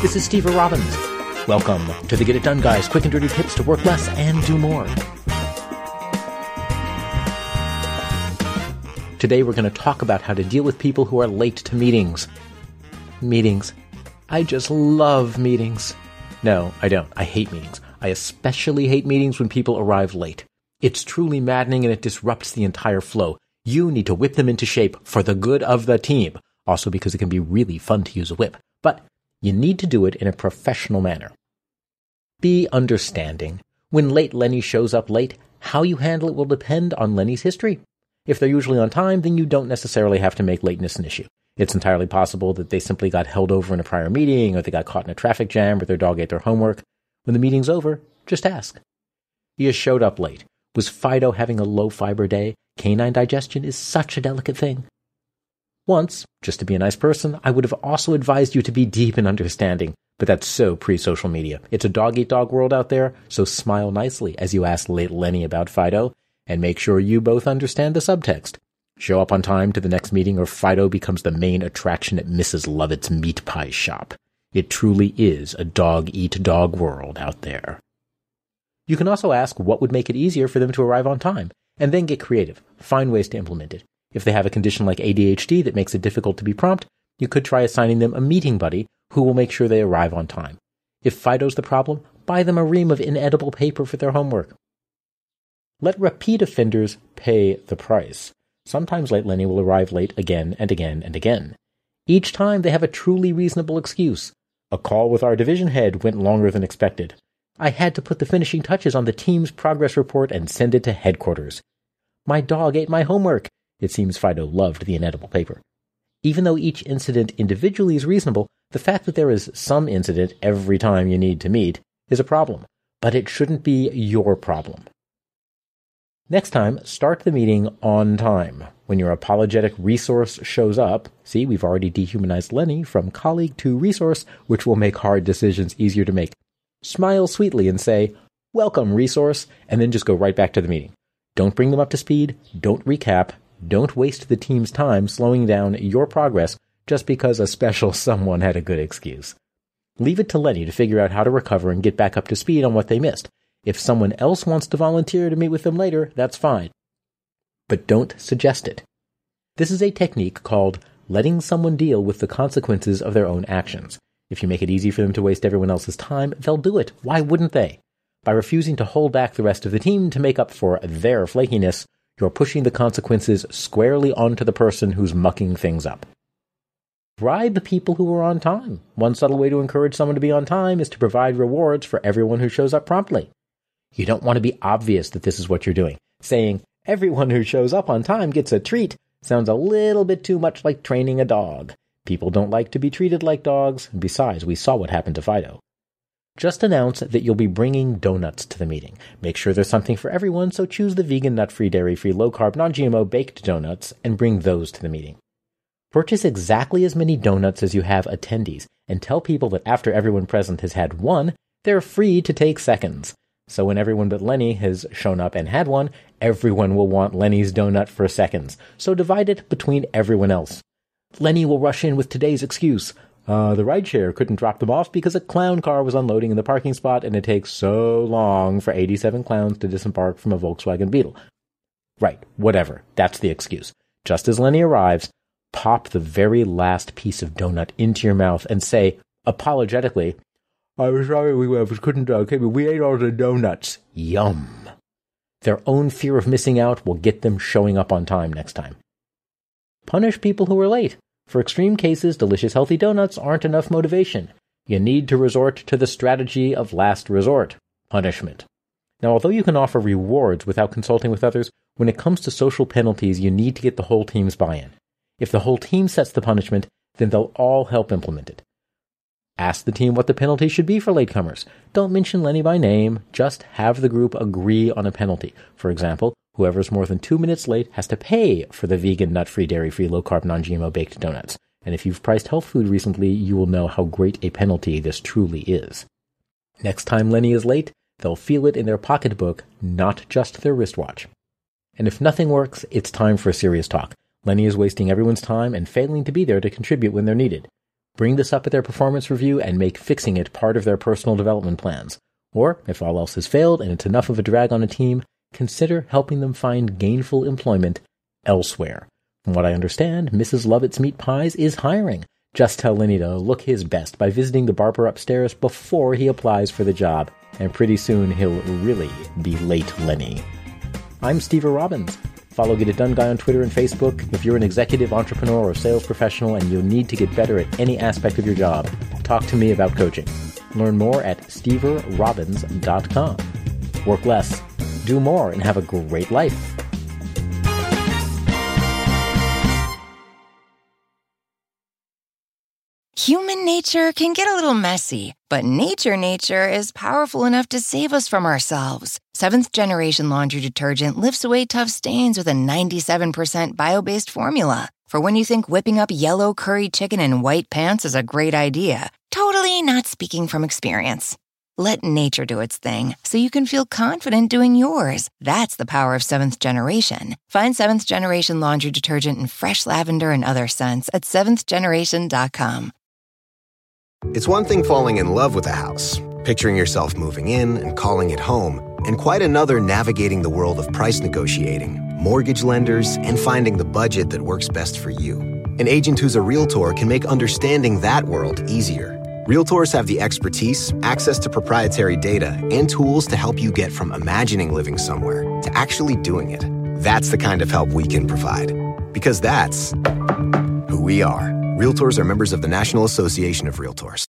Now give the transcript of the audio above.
This is Stever Robbins. Welcome to the Get It Done Guys quick and dirty tips to work less and do more. Today we're going to talk about how to deal with people who are late to meetings. Meetings. I just love meetings. No, I don't. I hate meetings. I especially hate meetings when people arrive late. It's truly maddening and it disrupts the entire flow. You need to whip them into shape for the good of the team. Also because it can be really fun to use a whip. But you need to do it in a professional manner. Be understanding. When late Lenny shows up late, how you handle it will depend on Lenny's history. If they're usually on time, then you don't necessarily have to make lateness an issue. It's entirely possible that they simply got held over in a prior meeting, or they got caught in a traffic jam, or their dog ate their homework. When the meeting's over, just ask. You showed up late. Was Fido having a low fiber day? Canine digestion is such a delicate thing. Once, just to be a nice person, I would have also advised you to be deep in understanding, but that's so pre social media. It's a dog eat dog world out there, so smile nicely as you ask late Lenny about Fido, and make sure you both understand the subtext. Show up on time to the next meeting or Fido becomes the main attraction at Mrs. Lovett's meat pie shop. It truly is a dog eat dog world out there. You can also ask what would make it easier for them to arrive on time, and then get creative. Find ways to implement it. If they have a condition like ADHD that makes it difficult to be prompt, you could try assigning them a meeting buddy who will make sure they arrive on time. If Fido's the problem, buy them a ream of inedible paper for their homework. Let repeat offenders pay the price. Sometimes late Lenny will arrive late again and again and again. Each time they have a truly reasonable excuse. A call with our division head went longer than expected. I had to put the finishing touches on the team's progress report and send it to headquarters. My dog ate my homework. It seems Fido loved the inedible paper. Even though each incident individually is reasonable, the fact that there is some incident every time you need to meet is a problem. But it shouldn't be your problem. Next time, start the meeting on time. When your apologetic resource shows up, see, we've already dehumanized Lenny from colleague to resource, which will make hard decisions easier to make. Smile sweetly and say, Welcome, resource, and then just go right back to the meeting. Don't bring them up to speed, don't recap, don't waste the team's time slowing down your progress just because a special someone had a good excuse. Leave it to Lenny to figure out how to recover and get back up to speed on what they missed. If someone else wants to volunteer to meet with them later, that's fine. But don't suggest it. This is a technique called letting someone deal with the consequences of their own actions. If you make it easy for them to waste everyone else's time, they'll do it. Why wouldn't they? By refusing to hold back the rest of the team to make up for their flakiness, you're pushing the consequences squarely onto the person who's mucking things up. Bribe the people who are on time. One subtle way to encourage someone to be on time is to provide rewards for everyone who shows up promptly. You don't want to be obvious that this is what you're doing. Saying, everyone who shows up on time gets a treat sounds a little bit too much like training a dog. People don't like to be treated like dogs. And besides, we saw what happened to Fido. Just announce that you'll be bringing donuts to the meeting. Make sure there's something for everyone, so choose the vegan, nut-free, dairy-free, low-carb, non-GMO baked donuts and bring those to the meeting. Purchase exactly as many donuts as you have attendees and tell people that after everyone present has had one, they're free to take seconds. So when everyone but Lenny has shown up and had one, everyone will want Lenny's donut for seconds. So divide it between everyone else. Lenny will rush in with today's excuse. Uh, the rideshare couldn't drop them off because a clown car was unloading in the parking spot and it takes so long for 87 clowns to disembark from a Volkswagen Beetle. Right, whatever. That's the excuse. Just as Lenny arrives, pop the very last piece of donut into your mouth and say, apologetically, I'm sorry we couldn't, uh, we ate all the donuts. Yum. Their own fear of missing out will get them showing up on time next time. Punish people who are late. For extreme cases, delicious healthy donuts aren't enough motivation. You need to resort to the strategy of last resort punishment. Now, although you can offer rewards without consulting with others, when it comes to social penalties, you need to get the whole team's buy in. If the whole team sets the punishment, then they'll all help implement it. Ask the team what the penalty should be for latecomers. Don't mention Lenny by name, just have the group agree on a penalty. For example, whoever's more than two minutes late has to pay for the vegan, nut free, dairy free, low carb, non GMO baked donuts. And if you've priced health food recently, you will know how great a penalty this truly is. Next time Lenny is late, they'll feel it in their pocketbook, not just their wristwatch. And if nothing works, it's time for a serious talk. Lenny is wasting everyone's time and failing to be there to contribute when they're needed. Bring this up at their performance review and make fixing it part of their personal development plans. Or, if all else has failed and it's enough of a drag on a team, consider helping them find gainful employment elsewhere. From what I understand, Mrs. Lovett's Meat Pies is hiring. Just tell Lenny to look his best by visiting the barber upstairs before he applies for the job, and pretty soon he'll really be late Lenny. I'm Stever Robbins. Follow Get It Done Guy on Twitter and Facebook. If you're an executive, entrepreneur, or sales professional and you need to get better at any aspect of your job, talk to me about coaching. Learn more at steverrobbins.com. Work less, do more, and have a great life. Human nature can get a little messy, but nature nature is powerful enough to save us from ourselves. Seventh generation laundry detergent lifts away tough stains with a 97% bio based formula. For when you think whipping up yellow curry chicken in white pants is a great idea, totally not speaking from experience. Let nature do its thing so you can feel confident doing yours. That's the power of seventh generation. Find seventh generation laundry detergent in fresh lavender and other scents at seventhgeneration.com. It's one thing falling in love with a house, picturing yourself moving in and calling it home, and quite another navigating the world of price negotiating, mortgage lenders, and finding the budget that works best for you. An agent who's a realtor can make understanding that world easier. Realtors have the expertise, access to proprietary data, and tools to help you get from imagining living somewhere to actually doing it. That's the kind of help we can provide. Because that's who we are. Realtors are members of the National Association of Realtors.